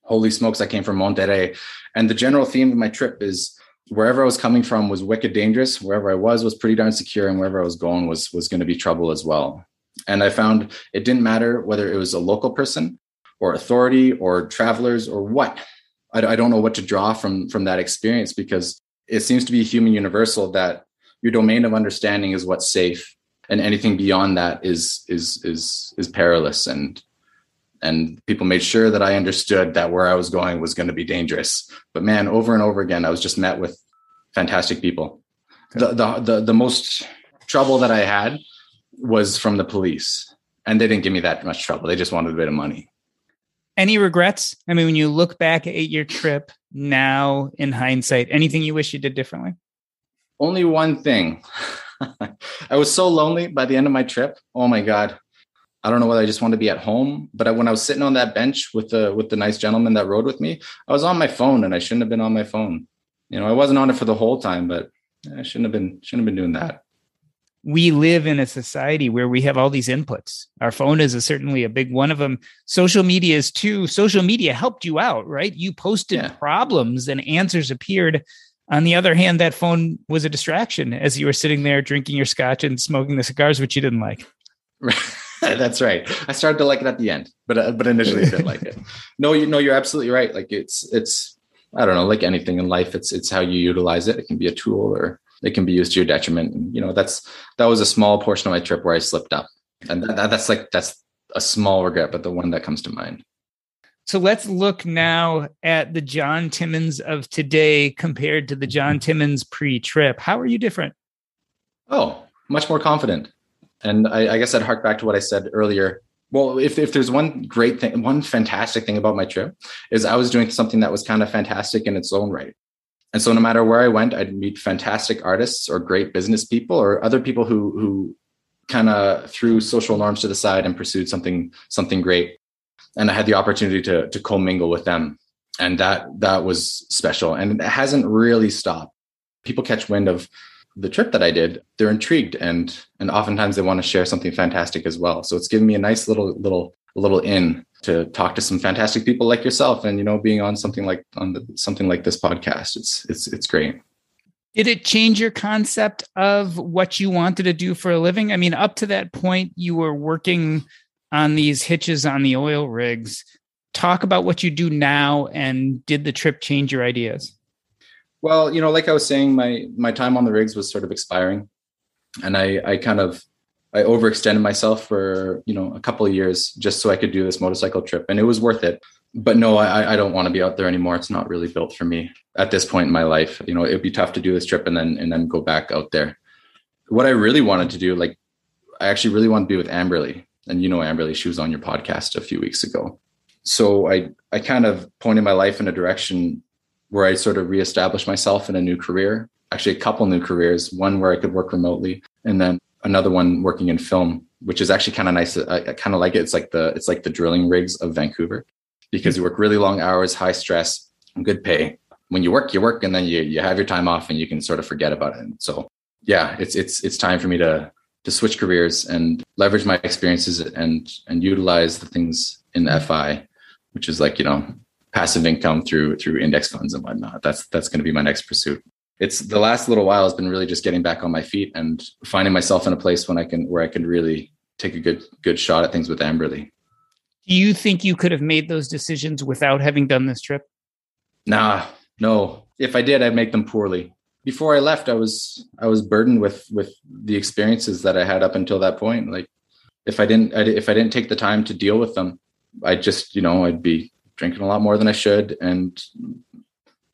S2: holy smokes, I came from Monterrey. And the general theme of my trip is wherever I was coming from was wicked dangerous. Wherever I was was pretty darn secure, and wherever I was going was was going to be trouble as well. And I found it didn't matter whether it was a local person or authority or travelers or what. I, I don't know what to draw from from that experience because it seems to be human universal that your domain of understanding is what's safe and anything beyond that is is is is perilous and and people made sure that I understood that where I was going was going to be dangerous. But man, over and over again, I was just met with fantastic people. The, the, the, the most trouble that I had was from the police, and they didn't give me that much trouble. They just wanted a bit of money.
S3: Any regrets? I mean, when you look back at your trip now in hindsight, anything you wish you did differently?
S2: Only one thing. I was so lonely by the end of my trip. Oh my God. I don't know whether I just wanted to be at home, but I, when I was sitting on that bench with the with the nice gentleman that rode with me, I was on my phone and I shouldn't have been on my phone. You know, I wasn't on it for the whole time, but I shouldn't have been shouldn't have been doing that.
S3: We live in a society where we have all these inputs. Our phone is a, certainly a big one of them. Social media is too. Social media helped you out, right? You posted yeah. problems and answers appeared. On the other hand, that phone was a distraction as you were sitting there drinking your scotch and smoking the cigars, which you didn't like.
S2: That's right. I started to like it at the end, but uh, but initially I didn't like it. No, you know you're absolutely right. Like it's it's I don't know, like anything in life, it's it's how you utilize it. It can be a tool or it can be used to your detriment. And, you know, that's that was a small portion of my trip where I slipped up, and that, that, that's like that's a small regret, but the one that comes to mind.
S3: So let's look now at the John Timmons of today compared to the John Timmons pre-trip. How are you different?
S2: Oh, much more confident and I, I guess I'd hark back to what I said earlier. Well, if, if there's one great thing, one fantastic thing about my trip is I was doing something that was kind of fantastic in its own right. And so no matter where I went, I'd meet fantastic artists or great business people or other people who who kind of threw social norms to the side and pursued something something great. And I had the opportunity to to commingle with them. And that that was special. And it hasn't really stopped. People catch wind of the trip that I did, they're intrigued and and oftentimes they want to share something fantastic as well. So it's given me a nice little little little in to talk to some fantastic people like yourself and you know being on something like on the, something like this podcast. It's it's it's great.
S3: Did it change your concept of what you wanted to do for a living? I mean, up to that point you were working on these hitches on the oil rigs. Talk about what you do now and did the trip change your ideas?
S2: Well, you know, like I was saying, my my time on the rigs was sort of expiring, and I I kind of I overextended myself for you know a couple of years just so I could do this motorcycle trip, and it was worth it. But no, I I don't want to be out there anymore. It's not really built for me at this point in my life. You know, it'd be tough to do this trip and then and then go back out there. What I really wanted to do, like, I actually really wanted to be with Amberly, and you know Amberly, she was on your podcast a few weeks ago. So I I kind of pointed my life in a direction where I sort of reestablished myself in a new career, actually a couple new careers, one where I could work remotely and then another one working in film, which is actually kind of nice. I, I kind of like it. It's like the, it's like the drilling rigs of Vancouver because you work really long hours, high stress, good pay. When you work, you work and then you, you have your time off and you can sort of forget about it. And so yeah, it's, it's, it's time for me to, to switch careers and leverage my experiences and, and utilize the things in FI, which is like, you know, passive income through through index funds and whatnot. That's that's going to be my next pursuit. It's the last little while has been really just getting back on my feet and finding myself in a place when I can where I can really take a good good shot at things with Amberly.
S3: Do you think you could have made those decisions without having done this trip?
S2: Nah, no. If I did, I'd make them poorly. Before I left, I was I was burdened with with the experiences that I had up until that point. Like if I didn't if I didn't take the time to deal with them, I just you know I'd be drinking a lot more than I should and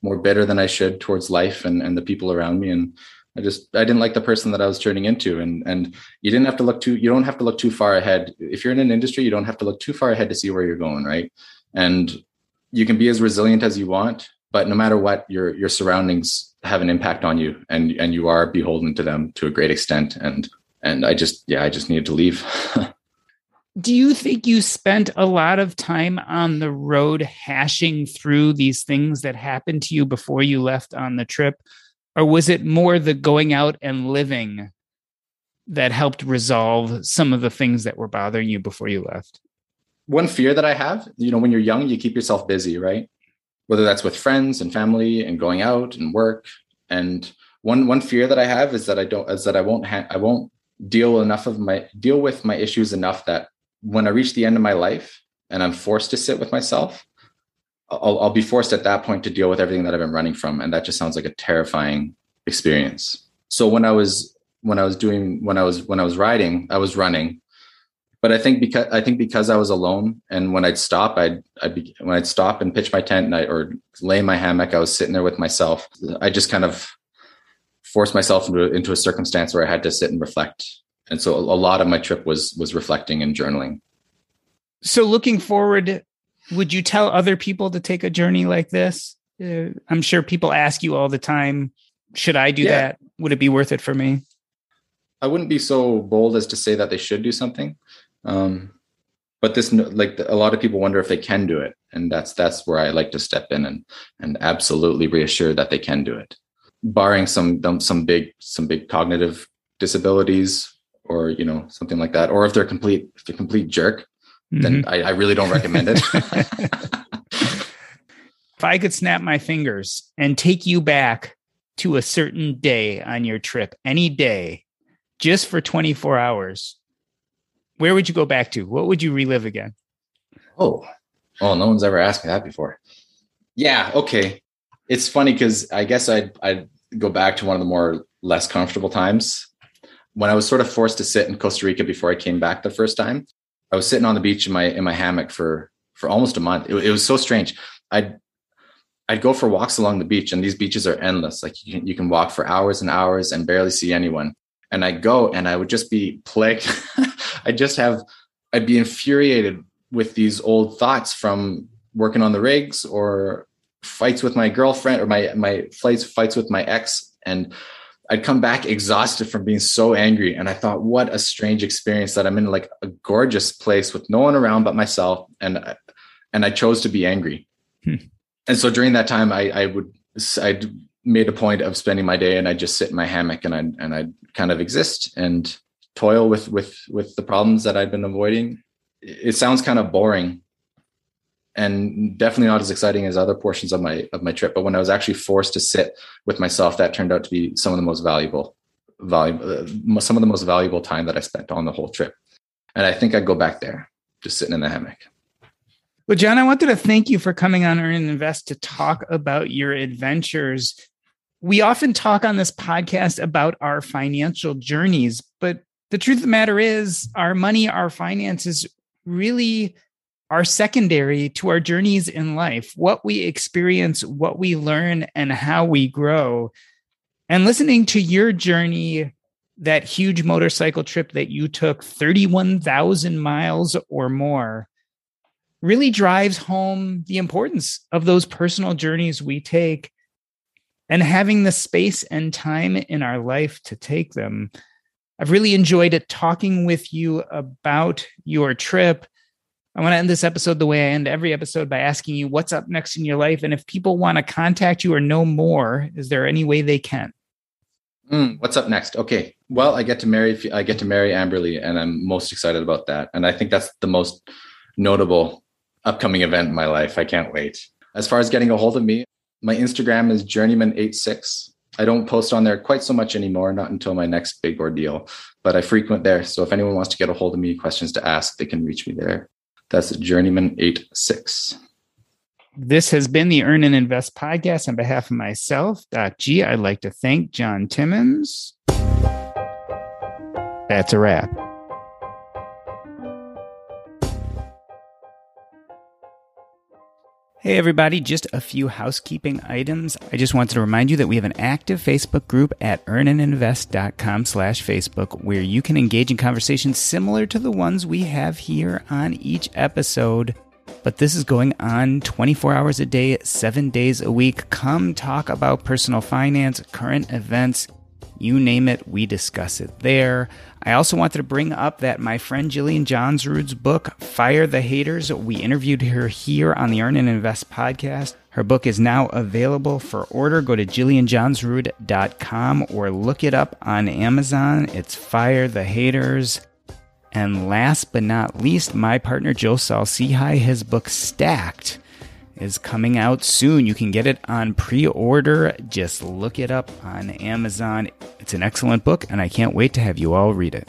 S2: more bitter than I should towards life and, and the people around me. And I just I didn't like the person that I was turning into. And and you didn't have to look too you don't have to look too far ahead. If you're in an industry, you don't have to look too far ahead to see where you're going, right? And you can be as resilient as you want, but no matter what, your your surroundings have an impact on you and and you are beholden to them to a great extent. And and I just yeah, I just needed to leave.
S3: do you think you spent a lot of time on the road hashing through these things that happened to you before you left on the trip? Or was it more the going out and living that helped resolve some of the things that were bothering you before you left?
S2: One fear that i have you know when you're young you keep yourself busy right? Whether that's with friends and family and going out and work. And one one fear that i have is that i don't is that i won't ha- i won't deal enough of my deal with my issues enough that when I reach the end of my life and I'm forced to sit with myself, I'll, I'll, be forced at that point to deal with everything that I've been running from, and that just sounds like a terrifying experience. So when I was when I was doing when I was when I was riding, I was running, but I think because I think because I was alone, and when I'd stop, I'd I'd be, when I'd stop and pitch my tent and I, or lay in my hammock, I was sitting there with myself. I just kind of forced myself into, into a circumstance where I had to sit and reflect and so a lot of my trip was was reflecting and journaling.
S3: So looking forward would you tell other people to take a journey like this? Uh, i'm sure people ask you all the time should i do yeah. that? Would it be worth it for me?
S2: I wouldn't be so bold as to say that they should do something. Um, but this like a lot of people wonder if they can do it. And that's that's where i like to step in and and absolutely reassure that they can do it. Barring some some big some big cognitive disabilities or you know something like that. Or if they're complete if they're complete jerk mm-hmm. then I, I really don't recommend it.
S3: If i could snap my fingers and take you back to a certain day on your trip any day just for 24 hours where would you go back to? What would you relive again?
S2: Oh oh no one's ever asked me that before. Yeah okay. It's funny because i guess i'd i'd go back to one of the more less comfortable times when I was sort of forced to sit in Costa Rica before I came back the first time, I was sitting on the beach in my in my hammock for for almost a month. It, it was so strange. I'd I'd go for walks along the beach, and these beaches are endless. Like you can, you can walk for hours and hours and barely see anyone. And I go, and I would just be plagued. I just have I'd be infuriated with these old thoughts from working on the rigs or fights with my girlfriend or my my fights fights with my ex and I'd come back exhausted from being so angry and I thought what a strange experience that I'm in like a gorgeous place with no one around but myself and and I chose to be angry. Hmm. And so during that time I I would I made a point of spending my day and I just sit in my hammock and I and I kind of exist and toil with with with the problems that I've been avoiding. It sounds kind of boring and definitely not as exciting as other portions of my of my trip. But when I was actually forced to sit with myself, that turned out to be some of the most valuable valuable uh, some of the most valuable time that I spent on the whole trip. And I think I'd go back there, just sitting in the hammock.
S3: Well, John, I wanted to thank you for coming on Earn and Invest to talk about your adventures. We often talk on this podcast about our financial journeys, but the truth of the matter is, our money, our finances really are secondary to our journeys in life, what we experience, what we learn, and how we grow. And listening to your journey, that huge motorcycle trip that you took 31,000 miles or more, really drives home the importance of those personal journeys we take and having the space and time in our life to take them. I've really enjoyed talking with you about your trip I want to end this episode the way I end every episode by asking you what's up next in your life. And if people want to contact you or know more, is there any way they can?
S2: Mm, what's up next? Okay. Well, I get to marry, I get to marry Amberly and I'm most excited about that. And I think that's the most notable upcoming event in my life. I can't wait. As far as getting a hold of me, my Instagram is journeyman86. I don't post on there quite so much anymore, not until my next big ordeal, but I frequent there. So if anyone wants to get a hold of me, questions to ask, they can reach me there. That's Journeyman86.
S3: This has been the Earn and Invest podcast on behalf of myself, Doc G. I'd like to thank John Timmons. That's a wrap. Hey, everybody, just a few housekeeping items. I just wanted to remind you that we have an active Facebook group at earnandinvest.com slash Facebook where you can engage in conversations similar to the ones we have here on each episode. But this is going on 24 hours a day, seven days a week. Come talk about personal finance, current events, you name it, we discuss it there. I also wanted to bring up that my friend Jillian Johnsrud's book, Fire the Haters, we interviewed her here on the Earn and Invest podcast. Her book is now available for order. Go to jillianjohnsrud.com or look it up on Amazon. It's Fire the Haters. And last but not least, my partner Joe Saul-Sehy, his book Stacked is coming out soon. You can get it on pre order. Just look it up on Amazon. It's an excellent book, and I can't wait to have you all read it.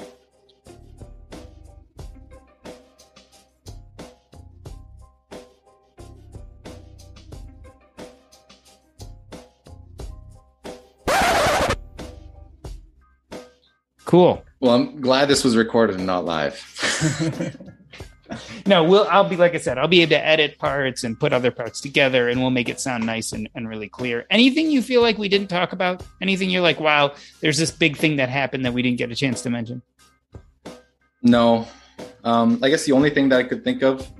S3: Cool.
S2: Well, I'm glad this was recorded and not live.
S3: no, we'll I'll be like I said, I'll be able to edit parts and put other parts together and we'll make it sound nice and, and really clear. Anything you feel like we didn't talk about? Anything you're like, wow, there's this big thing that happened that we didn't get a chance to mention?
S2: No. Um, I guess the only thing that I could think of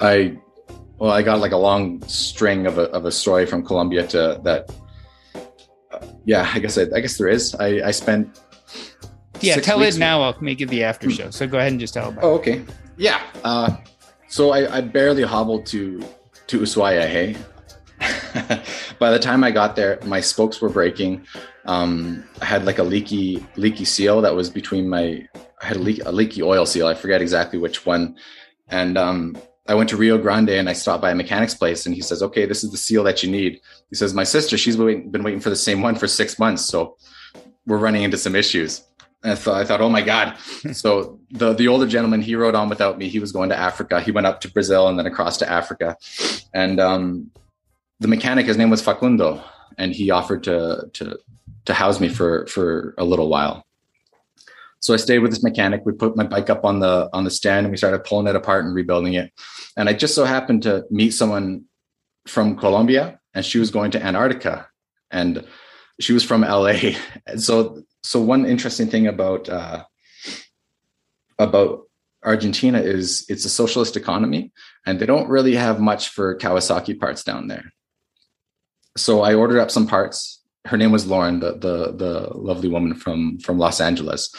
S2: I well, I got like a long string of a of a story from Colombia to that. Uh, yeah, I guess I, I guess there is. I I spent
S3: yeah, tell it now. I'll make it the after show. So go ahead and just tell about
S2: oh, okay. Yeah. Uh, so I, I barely hobbled to to Ushuaia. Hey. By the time I got there, my spokes were breaking. Um, I had like a leaky leaky seal that was between my. I had a, leak, a leaky oil seal. I forget exactly which one. And um, I went to Rio Grande and I stopped by a mechanic's place and he says, "Okay, this is the seal that you need." He says, "My sister, she's been waiting for the same one for six months, so we're running into some issues." And so I thought, oh my God. so the the older gentleman, he rode on without me. He was going to Africa. He went up to Brazil and then across to Africa. And um, the mechanic, his name was Facundo, and he offered to to to house me for for a little while. So I stayed with this mechanic. We put my bike up on the on the stand and we started pulling it apart and rebuilding it. And I just so happened to meet someone from Colombia, and she was going to Antarctica, and she was from LA. And so so one interesting thing about uh, about Argentina is it's a socialist economy and they don't really have much for Kawasaki parts down there. So I ordered up some parts. Her name was Lauren, the the the lovely woman from from Los Angeles.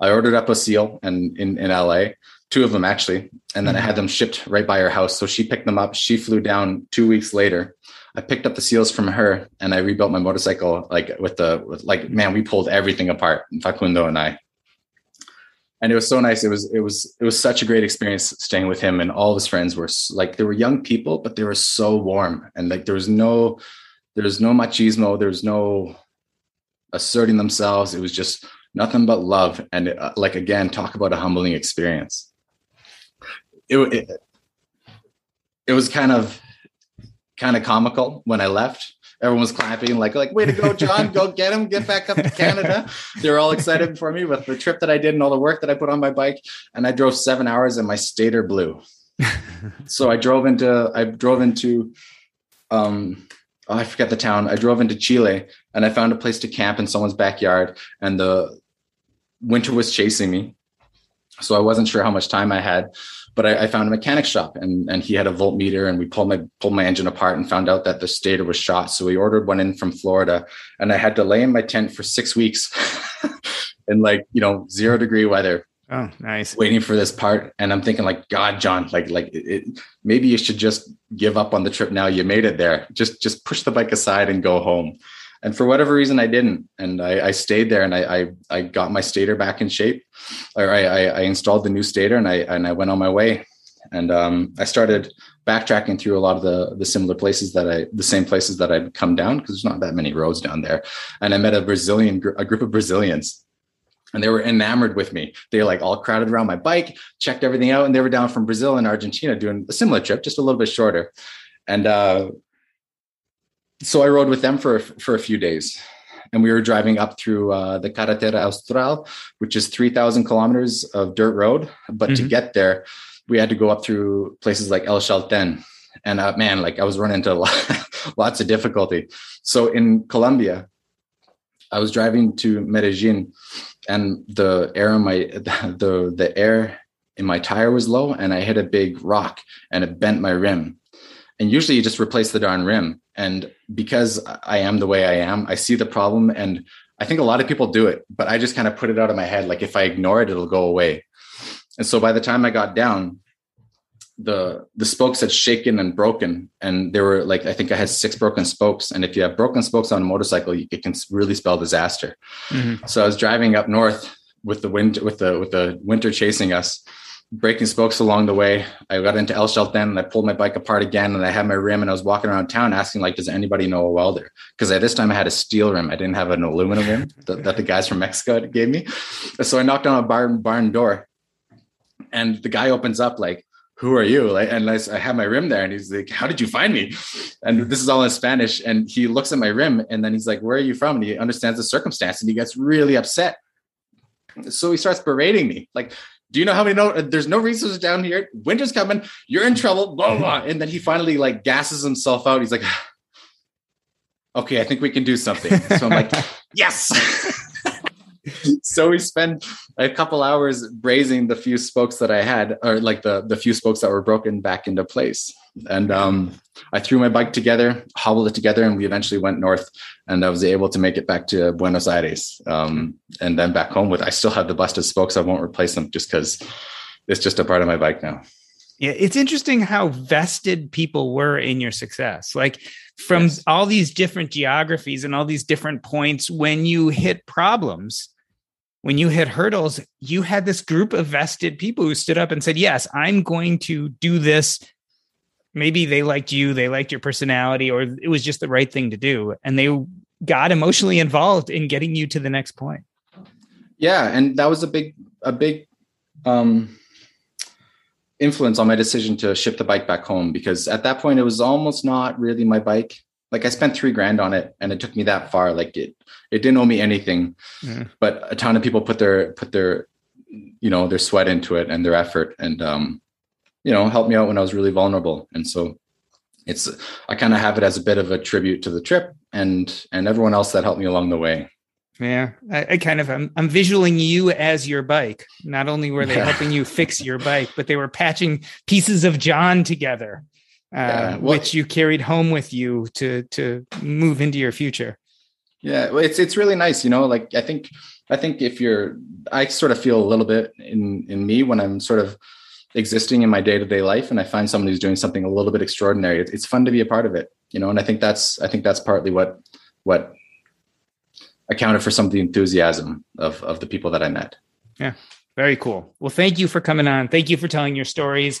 S2: I ordered up a seal and in in LA, two of them actually, and then I had them shipped right by her house. So she picked them up. She flew down 2 weeks later. I picked up the seals from her and I rebuilt my motorcycle like with the with like man, we pulled everything apart, Facundo and I and it was so nice. It was it was it was such a great experience staying with him, and all of his friends were like they were young people, but they were so warm, and like there was no there was no machismo, there was no asserting themselves. It was just nothing but love, and it, uh, like again, talk about a humbling experience. It, it it was kind of kind of comical when I left. Everyone was clapping like like way to go john go get him get back up to canada. They were all excited for me with the trip that i did and all the work that i put on my bike and i drove seven hours and my stator blew. So i drove into i drove into um oh, i forget the town. I drove into chile and i found a place to camp in someone's backyard and the winter was chasing me. So i wasn't sure how much time i had but I, I, found a mechanic shop and, and he had a voltmeter and we pulled my pulled my engine apart and found out that the stator was shot. So we ordered one in from Florida and I had to lay in my tent for six weeks in like, you know, zero degree weather.
S3: Oh, nice.
S2: Waiting for this part. And I'm thinking like, God, John, like, like it, maybe you should just give up on the trip now. You made it there. Just, just push the bike aside and go home and for whatever reason i didn't and i, I stayed there and I, I, I got my stator back in shape or I, I installed the new stator and i and i went on my way and um, i started backtracking through a lot of the the similar places that i the same places that i'd come down because there's not that many roads down there and i met a brazilian a group of brazilians and they were enamored with me. They like all crowded around my bike, checked everything out, and they were down from Brazil and Argentina doing a similar trip, just a little bit shorter. And uh, so I rode with them for for a few days, and we were driving up through uh, the Carretera Austral, which is three thousand kilometers of dirt road. But mm-hmm. to get there, we had to go up through places like El Chalten, and uh, man, like I was running into lots of difficulty. So in Colombia, I was driving to Medellin, and the air in my the the air in my tire was low, and I hit a big rock, and it bent my rim. And usually, you just replace the darn rim and because I am the way I am, I see the problem. And I think a lot of people do it, but I just kind of put it out of my head. Like if I ignore it, it'll go away. And so by the time I got down, the the spokes had shaken and broken and there were like i think i had six broken spokes and if you have broken spokes on a motorcycle it can really spell disaster mm-hmm. so i was driving up north with the wind with the with the winter chasing us breaking spokes along the way. I got into El Chalten and I pulled my bike apart again and I had my rim and I was walking around town asking like, does anybody know a welder? Because this time I had a steel rim. I didn't have an aluminum rim that, that the guys from Mexico gave me. So I knocked on a barn, barn door and the guy opens up like, who are you? Like, and I, I have my rim there and he's like, how did you find me? And this is all in Spanish. And he looks at my rim and then he's like, where are you from? And he understands the circumstance and he gets really upset so he starts berating me like do you know how many no there's no resources down here? Winter's coming. You're in trouble. Blah blah and then he finally like gasses himself out. He's like okay i think we can do something. So i'm like yes so we spent a couple hours brazing the few spokes that i had or like the the few spokes that were broken back into place and um, I threw my bike together, hobbled it together, and we eventually went north. And I was able to make it back to Buenos Aires, um, and then back home with. I still have the busted spokes. I won't replace them just because it's just a part of my bike now.
S3: Yeah, it's interesting how vested people were in your success. Like from yes. all these different geographies and all these different points, when you hit problems, when you hit hurdles, you had this group of vested people who stood up and said, Yes, I'm going to do this maybe they liked you, they liked your personality, or it was just the right thing to do. And they got emotionally involved in getting you to the next point.
S2: Yeah. And that was a big, a big um, influence on my decision to ship the bike back home because at that point it was almost not really my bike. Like I spent three grand on it and it took me that far. Like it, it didn't owe me anything, mm. but a ton of people put their, put their, you know, their sweat into it and their effort. And, um, you know, helped me out when I was really vulnerable. And so it's I kind of have it as a bit of a tribute to the trip and and everyone else that helped me along the way.
S3: Yeah, I, I, kind of I'm, I'm visualing you as your bike. Not only were they
S2: Yeah.
S3: helping you fix your bike, but they were patching pieces of John together, uh,
S2: Yeah, well-
S3: which you carried home with you to to move into your future.
S2: Yeah, well, it's it's really nice, you know. Like I think I think if you're, I sort of feel a little bit in in me when I'm sort of existing in my day to day life, and I find someone who's doing something a little bit extraordinary. It's, it's fun to be a part of it, you know. And I think that's I think that's partly what what accounted for some of the enthusiasm of of the people that I met.
S3: Yeah, very cool. Well, thank you for coming on. Thank you for telling your stories.